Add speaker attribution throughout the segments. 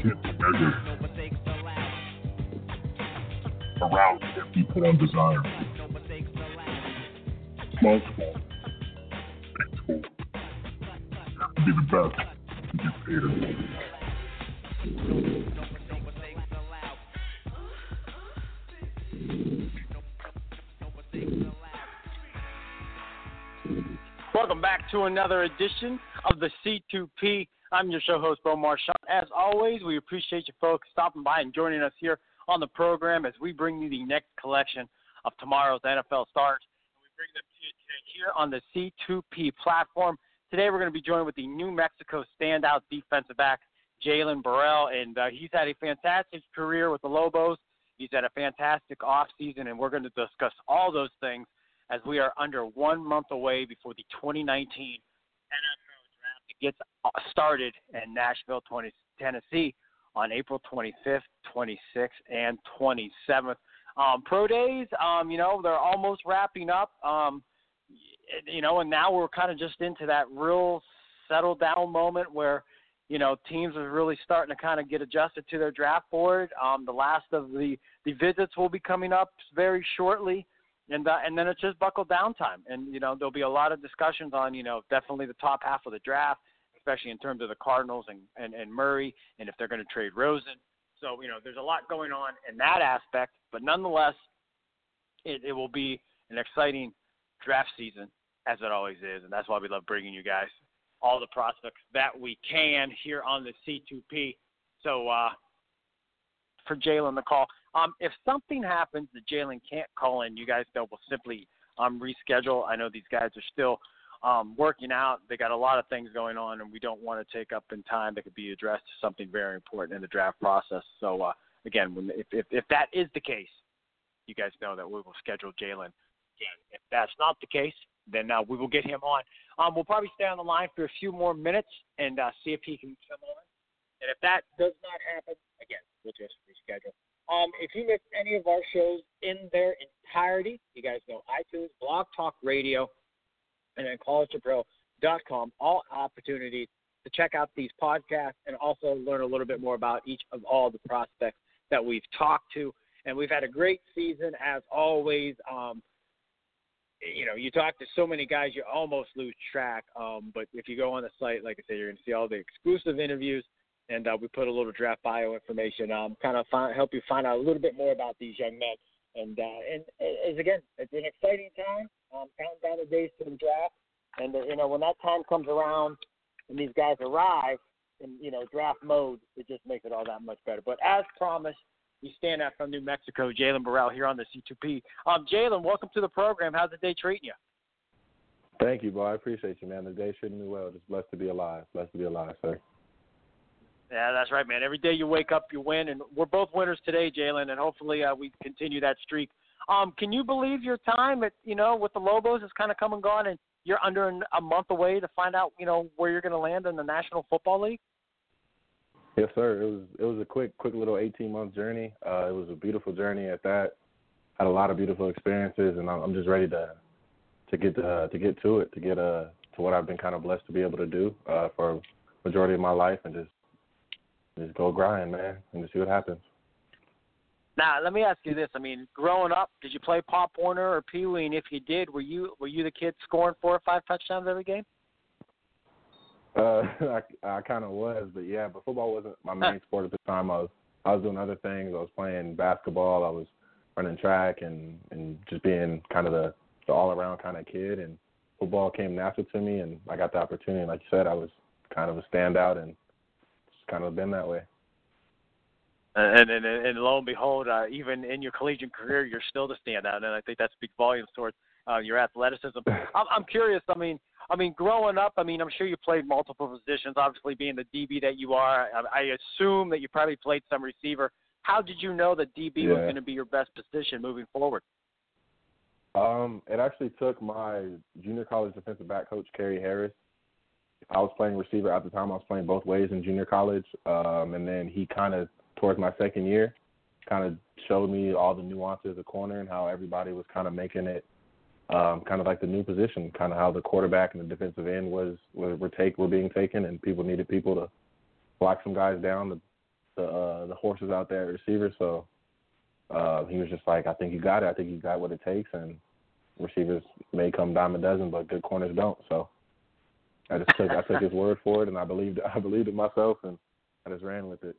Speaker 1: 10 measured around 50 put on desire. Small big have to be the best get paid.
Speaker 2: Welcome back to another edition of the C2P. I'm your show host, Bo Marchionte. As always, we appreciate you folks stopping by and joining us here on the program as we bring you the next collection of tomorrow's NFL stars. And we bring them to you here on the C2P platform. Today, we're going to be joined with the New Mexico standout defensive back, Jalin Burrell, and uh, he's had a fantastic career with the Lobos. He's had a fantastic offseason, and we're going to discuss all those things as we are under one month away before the 2019 NFL gets started in Nashville, 20, Tennessee, on April 25th, 26th, and 27th. Um, pro days, um, you know, they're almost wrapping up. Um, you know, and now we're kind of just into that real settle down moment where, you know, teams are really starting to kind of get adjusted to their draft board. Um, the last of the the visits will be coming up very shortly and uh, and then it's just buckle down time. And you know there'll be a lot of discussions on you know definitely the top half of the draft, especially in terms of the Cardinals and and, and Murray, and if they're going to trade Rosen. So you know there's a lot going on in that aspect, but nonetheless, it, it will be an exciting draft season as it always is, and that's why we love bringing you guys all the prospects that we can here on the C2P. So uh, for Jalin the call. Um, if something happens that Jalin can't call in, you guys know we'll simply um, reschedule. I know these guys are still um, working out. They got a lot of things going on, and we don't want to take up in time that could be addressed to something very important in the draft process. So uh, again, when, if, if if that is the case, you guys know that we will schedule Jalin. If that's not the case, then uh, we will get him on. Um, we'll probably stay on the line for a few more minutes and uh, see if he can come on. And if that does not happen, again, we'll just reschedule. Um, if you missed any of our shows in their entirety, you guys know iTunes, Blog Talk Radio, and then College2Pro.com, all opportunities to check out these podcasts and also learn a little bit more about each of all the prospects that we've talked to. And we've had a great season as always. Um, you know, you talk to so many guys, you almost lose track. Um, but if you go on the site, like I said, you're going to see all the exclusive interviews and uh, we put a little draft bio information, um, kind of find, help you find out a little bit more about these young men. And uh, and as again, it's an exciting time. Um, counting down the days to the draft, and uh, you know when that time comes around and these guys arrive in you know draft mode, it just makes it all that much better. But as promised, we stand out from New Mexico, Jalin Burrell here on the C2P. Um, Jalin, welcome to the program. How's the day treating you?
Speaker 3: Thank you, boy. I appreciate you, man. The day treating me well. Just blessed to be alive. Blessed to be alive, sir.
Speaker 2: Yeah, that's right, man. Every day you wake up, you win, and we're both winners today, Jalin, and hopefully uh, we continue that streak. Um, can you believe your time at you know with the Lobos has kind of come and gone, and you're under a month away to find out you know where you're going to land in the National Football League?
Speaker 3: Yes, sir. It was it was a quick quick little 18 month journey. Uh, it was a beautiful journey at that. Had a lot of beautiful experiences, and I'm just ready to to get uh, to get to it, to get uh, to what I've been kind of blessed to be able to do uh, for majority of my life, and just just go grind, man, and just see what happens.
Speaker 2: Now, let me ask you this. I mean, growing up, did you play Pop Warner or Pee Wee? And if you did, were you were you the kid scoring four or five touchdowns every game?
Speaker 3: Uh, I, I kind of was, but yeah, but football wasn't my main sport at the time. I was I was doing other things. I was playing basketball. I was running track and and just being kind of the the all around kind of kid. And football came natural to me, and I got the opportunity. Like you said, I was kind of a standout, and kind of been that way.
Speaker 2: And and and lo and behold, uh, even in your collegiate career, you're still the standout, and I think that speaks volumes towards uh, your athleticism. I'm, I'm curious. I mean, I mean, growing up, I mean, I'm sure you played multiple positions. Obviously, being the DB that you are, I, I assume that you probably played some receiver. How did you know that DB
Speaker 3: Yeah.
Speaker 2: was going to be your best position moving forward?
Speaker 3: Um, it actually took my junior college defensive back coach, Kerry Harris. I was playing receiver at the time. I was playing both ways in junior college. Um, and then he kind of, towards my second year, kind of showed me all the nuances of corner and how everybody was kind of making it um, kind of like the new position, kind of how the quarterback and the defensive end was were, were take were being taken, and people needed people to block some guys down, the the uh, the horses out there at receiver. So uh, he was just like, I think you got it. I think you got what it takes, and receivers may come dime a dozen, but good corners don't. So I just took I took his word for it, and I believed I believed it myself, and I just ran with it.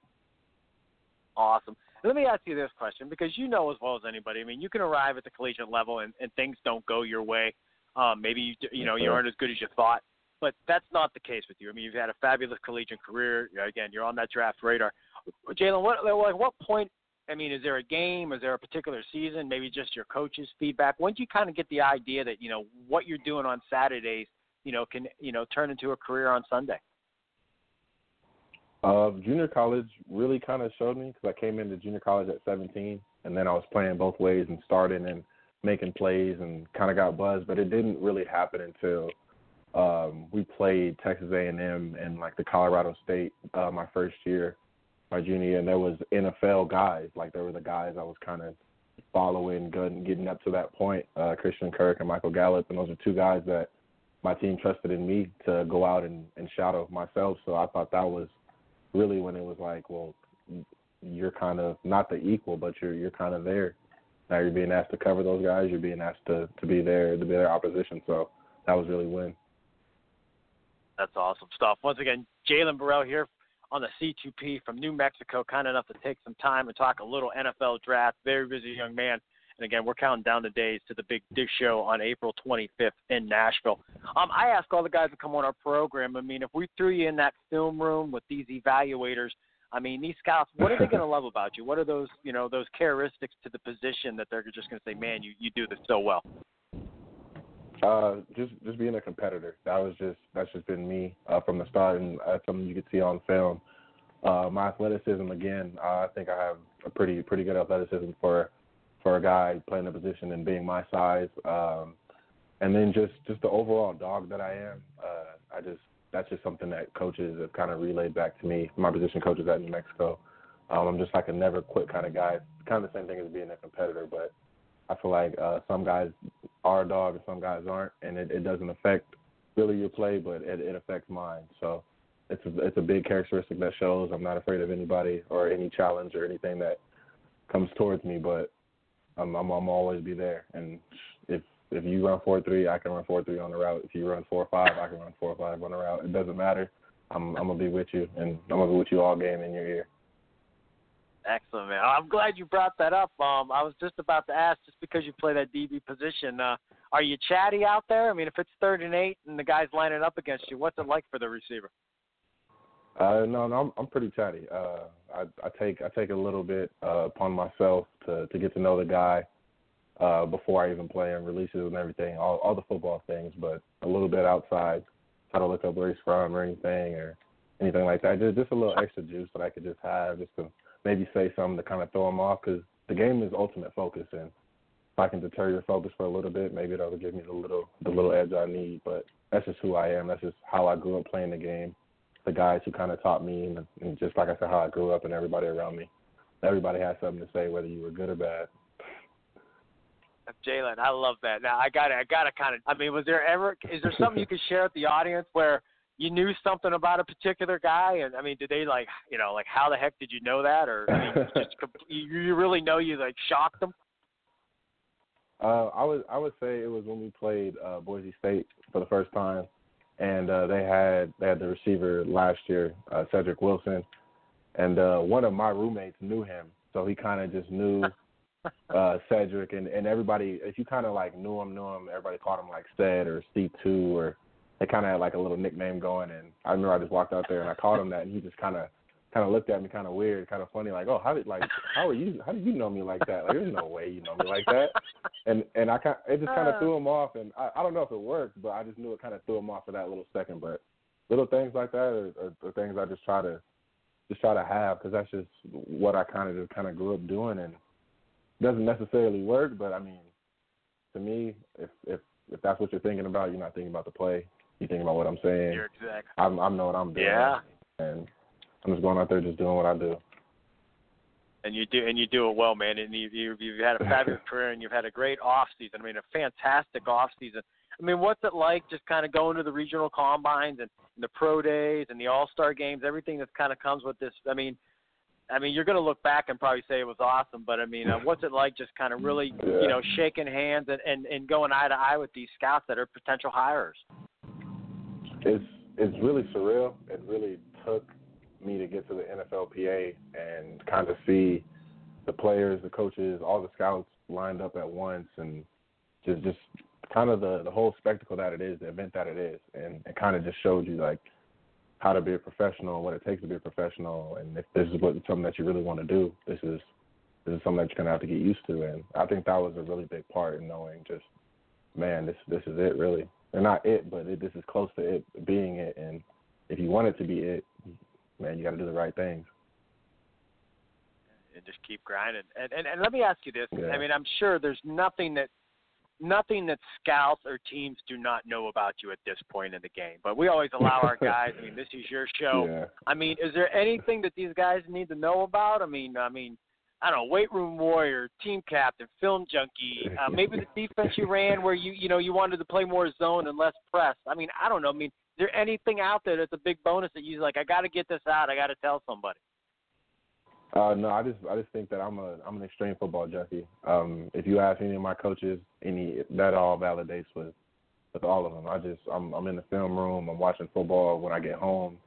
Speaker 2: Awesome. Let me ask you this question because you know as well as anybody. I mean, you can arrive at the collegiate level and, and things don't go your way. Um, maybe you you know you aren't as good as you thought, but that's not the case with you. I mean, you've had a fabulous collegiate career. Again, you're on that draft radar. Jalin, what like what point? I mean, is there a game? Is there a particular season? Maybe just your coach's feedback. When did you kind of get the idea that you know what you're doing on Saturdays, you know, can you know turn into a career on Sunday?
Speaker 3: Uh, junior college really kind of showed me because I came into junior college at 17, and then I was playing both ways and starting and making plays and kind of got buzzed. But it didn't really happen until um, we played Texas A&M and like the Colorado State uh, my first year, my junior year, and there was NFL guys like there were the guys I was kind of following, good, getting up to that point. Uh, Christian Kirk and Michael Gallup, and those are two guys that my team trusted in me to go out and, and shadow myself. So I thought that was really when it was like, well, you're kind of not the equal, but you're you're kind of there. Now you're being asked to cover those guys. You're being asked to to be there to be their opposition. So that was really when.
Speaker 2: That's awesome stuff. Once again, Jalin Burrell here on the C2P from New Mexico, kind enough to take some time and talk a little NFL draft. Very busy young man. And again, we're counting down the days to the big Dish Show on April 25th in Nashville. Um, I ask all the guys that come on our program. I mean, if we threw you in that film room with these evaluators, I mean, these scouts, what are they going to love about you? What are those, you know, those characteristics to the position that they're just going to say, man, you you do this so well?
Speaker 3: Uh, just just being a competitor. That was just that's just been me uh, from the start, and that's something you could see on film. Uh, my athleticism again. I think I have a pretty pretty good athleticism for for a guy playing the position and being my size. Um, and then just just the overall dog that I am. Uh, I just that's just something that coaches have kind of relayed back to me. My position coaches at New Mexico. Um, I'm just like a never quit kind of guy. Kind of the same thing as being a competitor, but I feel like uh, some guys are a dog and some guys aren't, and it, it doesn't affect really your play, but it, it affects mine. So it's a, it's a big characteristic that shows I'm not afraid of anybody or any challenge or anything that comes towards me, but I'm I'm, I'm always be there. And if if you run four three, I can run four three on the route. If you run four five, I can run four five on the route. It doesn't matter. I'm I'm gonna be with you, and I'm gonna be with you all game in your ear.
Speaker 2: Excellent, man. I'm glad you brought that up. Um, I was just about to ask, just because you play that DB position, uh, are you chatty out there? I mean, if it's third and eight and the guy's lining up against you, what's it like for the receiver?
Speaker 3: Uh, no, no, I'm, I'm pretty chatty. Uh, I, I take I take a little bit uh, upon myself to to get to know the guy uh, before I even play him, releases and everything, all all the football things, but a little bit outside. Try to look up where he's from or anything or anything like that. Just just a little extra juice that I could just have, just to maybe say something to kind of throw him off, because the game is ultimate focus, and if I can deter your focus for a little bit, maybe that'll give me the little the little edge I need. But that's just who I am. That's just how I grew up playing the game the guys who kind of taught me, and, and just like I said, how I grew up, and everybody around me. Everybody has something to say, whether you were good or bad.
Speaker 2: Jalin, I love that. Now I got to, I got to kind of. I mean, was there ever? Is there something you could share with the audience where you knew something about a particular guy, and I mean, did they like, you know, like how the heck did you know that, or I mean, just you really know you like shocked them?
Speaker 3: Uh, I would I would say it was when we played uh, Boise State for the first time, and uh, they had they had the receiver last year, uh, Cedric Wilson, and uh, one of my roommates knew him, so he kind of just knew uh, Cedric, and and everybody if you kind of like knew him, knew him, everybody called him like Ced or C two or they kind of had like a little nickname going, and I remember I just walked out there and I called him that, and he just kind of kind of looked at me kind of weird, kind of funny, like, oh, how did like how are you? How did you know me like that? Like, there's no way you know me like that. And and I kind it just kind of
Speaker 2: Uh.
Speaker 3: threw him off, and I, I don't know if it worked, but I just knew it kind of threw him off for that little second. But little things like that are, are, are things I just try to just try to have because that's just what I kind of just kind of grew up doing, and it doesn't necessarily work, but I mean, to me, if if if that's what you're thinking about, you're not thinking about the play. You're thinking about what I'm saying.
Speaker 2: You're exactly.
Speaker 3: I'm I know what I'm doing.
Speaker 2: Yeah.
Speaker 3: And I'm just going out there just doing what I do.
Speaker 2: and you do and you do it well, man. And you, you you've had a fabulous career, and you've had a great off season. I mean, a fantastic off season. I mean, what's it like just kind of going to the regional combines and the pro days and the All Star games, everything that kind of comes with this? I mean, I mean, you're going to look back and probably say it was awesome, but I mean, uh, what's it like just kind of really,
Speaker 3: Yeah.
Speaker 2: you know, shaking hands and, and and going eye to eye with these scouts that are potential hires?
Speaker 3: It's it's really surreal. It really took me to get to the NFLPA and kind of see the players, the coaches, all the scouts lined up at once, and just just kind of the the whole spectacle that it is, the event that it is, and it kind of just showed you like how to be a professional, what it takes to be a professional, and if this is what something that you really want to do, this is this is something that you're gonna have to get used to, and I think that was a really big part in knowing just man, this this is it really. Or not it, but it, this is close to it being it. And if you want it to be it, man, you got to do the right things.
Speaker 2: and just keep grinding. And, and and let me ask you this:
Speaker 3: Yeah.
Speaker 2: I mean, I'm sure there's nothing that nothing that scouts or teams do not know about you at this point in the game. But we always allow our guys. I mean, this is your show.
Speaker 3: Yeah.
Speaker 2: I mean, is there anything that these guys need to know about? I mean, I mean, I don't know, weight room warrior, team captain, film junkie, uh, maybe the defense you ran where you you know you wanted to play more zone and less press. I mean, I don't know. I mean, there anything out there that's a big bonus that you like? I got to get this out. I got to tell somebody.
Speaker 3: Uh, no, I just I just think that I'm a I'm an extreme football junkie. Um, if you ask any of my coaches, any that all validates with with all of them. I just I'm I'm in the film room. I'm watching football when I get home.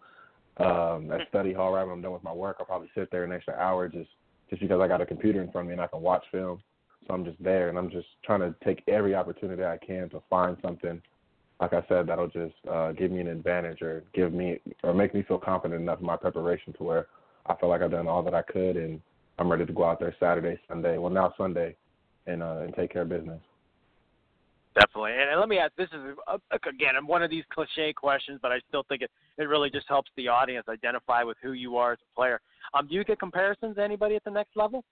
Speaker 3: Um, at study hall, right when I'm done with my work, I'll probably sit there an extra hour just just because I got a computer in front of me and I can watch film. So I'm just there and I'm just trying to take every opportunity I can to find something. Like I said, that'll just uh, give me an advantage or give me or make me feel confident enough in my preparation to where I feel like I've done all that I could, and I'm ready to go out there Saturday, Sunday, well now Sunday, and uh, and take care of business.
Speaker 2: Definitely. And, and let me ask this is uh, again one of these cliche questions, but I still think it it really just helps the audience identify with who you are as a player. Um, do you get comparisons to anybody at the next level?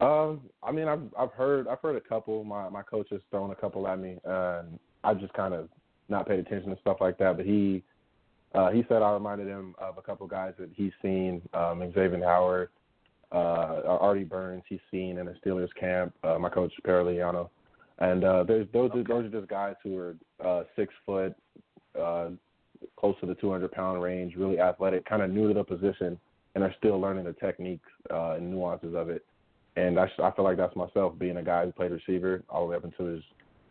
Speaker 3: Um, I mean, I've I've heard I've heard a couple. My my coach has thrown a couple at me, and I just kind of not paid attention to stuff like that. But he uh, he said I reminded him of a couple guys that he's seen, um, Xavien Howard, uh, Artie Burns. He's seen in the Steelers camp. Uh, my coach Paraliano, and uh, there's those are, those are just guys who are uh, six foot, uh, close to the 200 pound range, really athletic, kind of new to the position, and are still learning the techniques uh, and nuances of it and I, I feel like that's myself being a guy who played receiver all the way up until his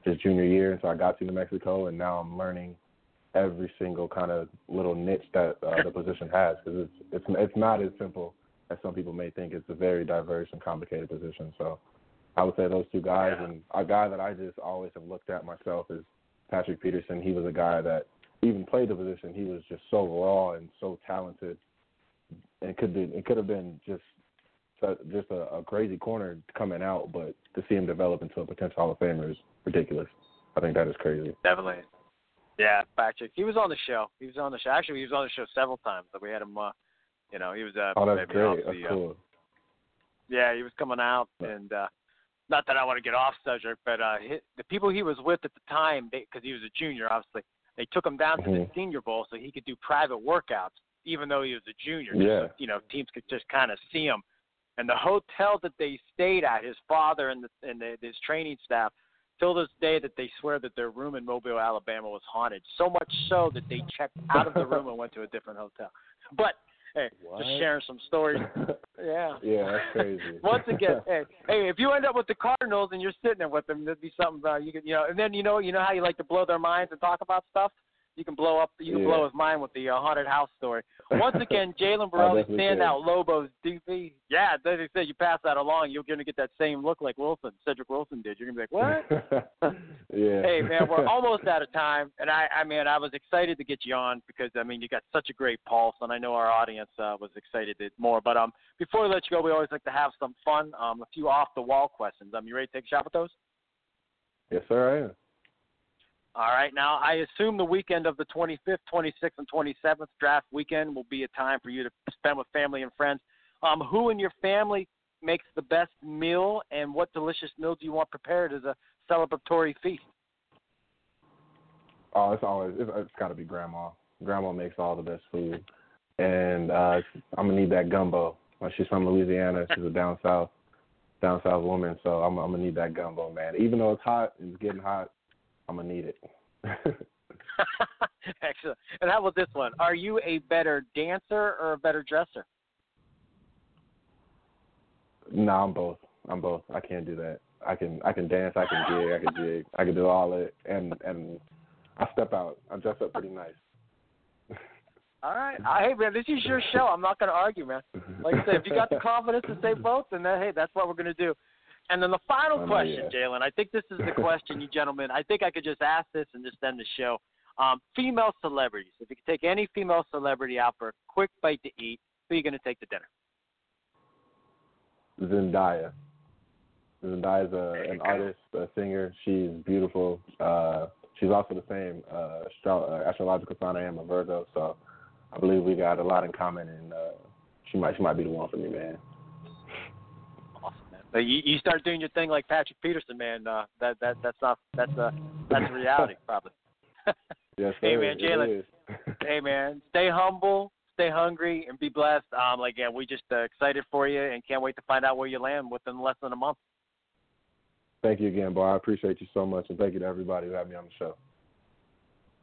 Speaker 3: his junior year. And so I got to New Mexico, and now I'm learning every single kind of little niche that uh, the position has because it's it's it's not as simple as some people may think. It's a very diverse and complicated position. So I would say those two guys,
Speaker 2: Yeah.
Speaker 3: and a guy that I just always have looked at myself is Patrick Peterson. He was a guy that even played the position. He was just so raw and so talented. And it could be it could have been just just a, a crazy corner coming out, but to see him develop into a potential Hall of Famer is ridiculous. I think that is crazy.
Speaker 2: Definitely. Yeah, Patrick. He was on the show. He was on the show. Actually, he was on the show several times. Like we had him. Uh, you know, he was. Uh,
Speaker 3: Oh, that's great. That's
Speaker 2: the, uh,
Speaker 3: cool.
Speaker 2: Yeah, he was coming out,
Speaker 3: Yeah.
Speaker 2: and uh, not that I want to get off subject, but uh, hi the people he was with at the time, because he was a junior, obviously, they took him down to the
Speaker 3: Mhm.
Speaker 2: Senior Bowl so he could do private workouts, even though he was a junior.
Speaker 3: Yeah.
Speaker 2: so, you know, teams could just kind of see him. And the hotel that they stayed at, his father and the and the, his training staff, till this day that they swear that their room in Mobile, Alabama, was haunted. So much so that they checked out of the room and went to a different hotel. But hey,
Speaker 3: What?
Speaker 2: just sharing some stories. Yeah.
Speaker 3: yeah, that's crazy.
Speaker 2: Once again, hey, hey, if you end up with the Cardinals and you're sitting there with them, there'd be something about you could, you know. And then you know, you know how you like to blow their minds and talk about stuff. You can blow up. You can
Speaker 3: Yeah.
Speaker 2: blow his mind with the uh, haunted house story. Once again, Jalin
Speaker 3: definitely
Speaker 2: standout Lobos DB. Yeah, as I said, you pass that along, you're going to get that same look like Wilson, Cedric Wilson did. You're going to be like, what?
Speaker 3: yeah.
Speaker 2: hey man, we're almost out of time, and I, I mean, I was excited to get you on because I mean, you got such a great pulse, and I know our audience uh, was excited to more. But um, before we let you go, we always like to have some fun. Um, a few off the wall questions. Um, you ready to take a shot with those?
Speaker 3: Yes, sir, I am.
Speaker 2: All right. Now, I assume the weekend of the 25th, 26th, and 27th draft weekend will be a time for you to spend with family and friends. Um, who in your family makes the best meal, and what delicious meal do you want prepared as a celebratory feast?
Speaker 3: Oh, it's always it's, it's got to be grandma. Grandma makes all the best food, and uh I'm gonna need that gumbo. She's from Louisiana. She's a down south, down south woman. So I'm I'm gonna need that gumbo, man. Even though it's hot, it's getting hot. I'm gonna need it.
Speaker 2: Excellent. And how about this one? Are you a better dancer or a better dresser?
Speaker 3: no, I'm both. I'm both. I can't do that. I can I can dance. I can jig. I can jig. I can do all it. And and I step out. I dress up pretty nice.
Speaker 2: All right. Hey, man, this is your show. I'm not going to argue, man. Like I said, if you got the confidence to say both, then that, hey, that's what we're going to do. And then the final
Speaker 3: Oh,
Speaker 2: question,
Speaker 3: yeah.
Speaker 2: Jalin. I think this is the question, you gentlemen. I think I could just ask this and just end the show. Um, female celebrities. If you could take any female celebrity out for a quick bite to eat, who are you going to take to dinner?
Speaker 3: Zendaya. Zendaya is a, an artist, a singer. She's beautiful. Uh, she's also the same uh, astro- uh, astrological sign I am, a Virgo. So I believe we got a lot in common, and uh, she might she might be the one for me, man.
Speaker 2: Awesome, man. But you, you start doing your thing like Patrick Peterson, man. Uh, that that that's not that's uh that's reality, probably.
Speaker 3: Yes,
Speaker 2: Hey, man,
Speaker 3: Jalin.
Speaker 2: hey man, stay humble, stay hungry, and be blessed. Um, again, we just uh, excited for you and can't wait to find out where you land within less than a month.
Speaker 3: thank you again, boy. I appreciate you so much, and thank you to everybody who had me on the show.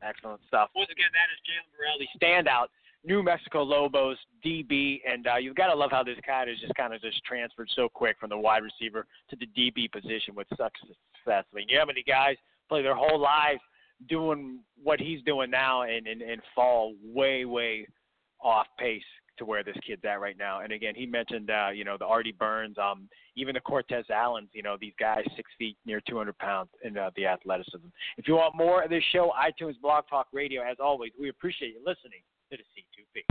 Speaker 2: Excellent stuff. Once again, that is Jalin Burrell, standout New Mexico Lobos DB, and uh, you've got to love how this guy has just kind of just transferred so quick from the wide receiver to the DB position with such success. I mean, you how many guys play their whole lives doing what he's doing now and, and, and fall way, way off pace to where this kid's at right now. And again, he mentioned, uh, you know, the Artie Burns, um, even the Cortez Allens, you know, these guys six feet, near 200 pounds in uh, the athleticism. If you want more of this show, iTunes, Blog Talk Radio, as always, we appreciate you listening to the C2P.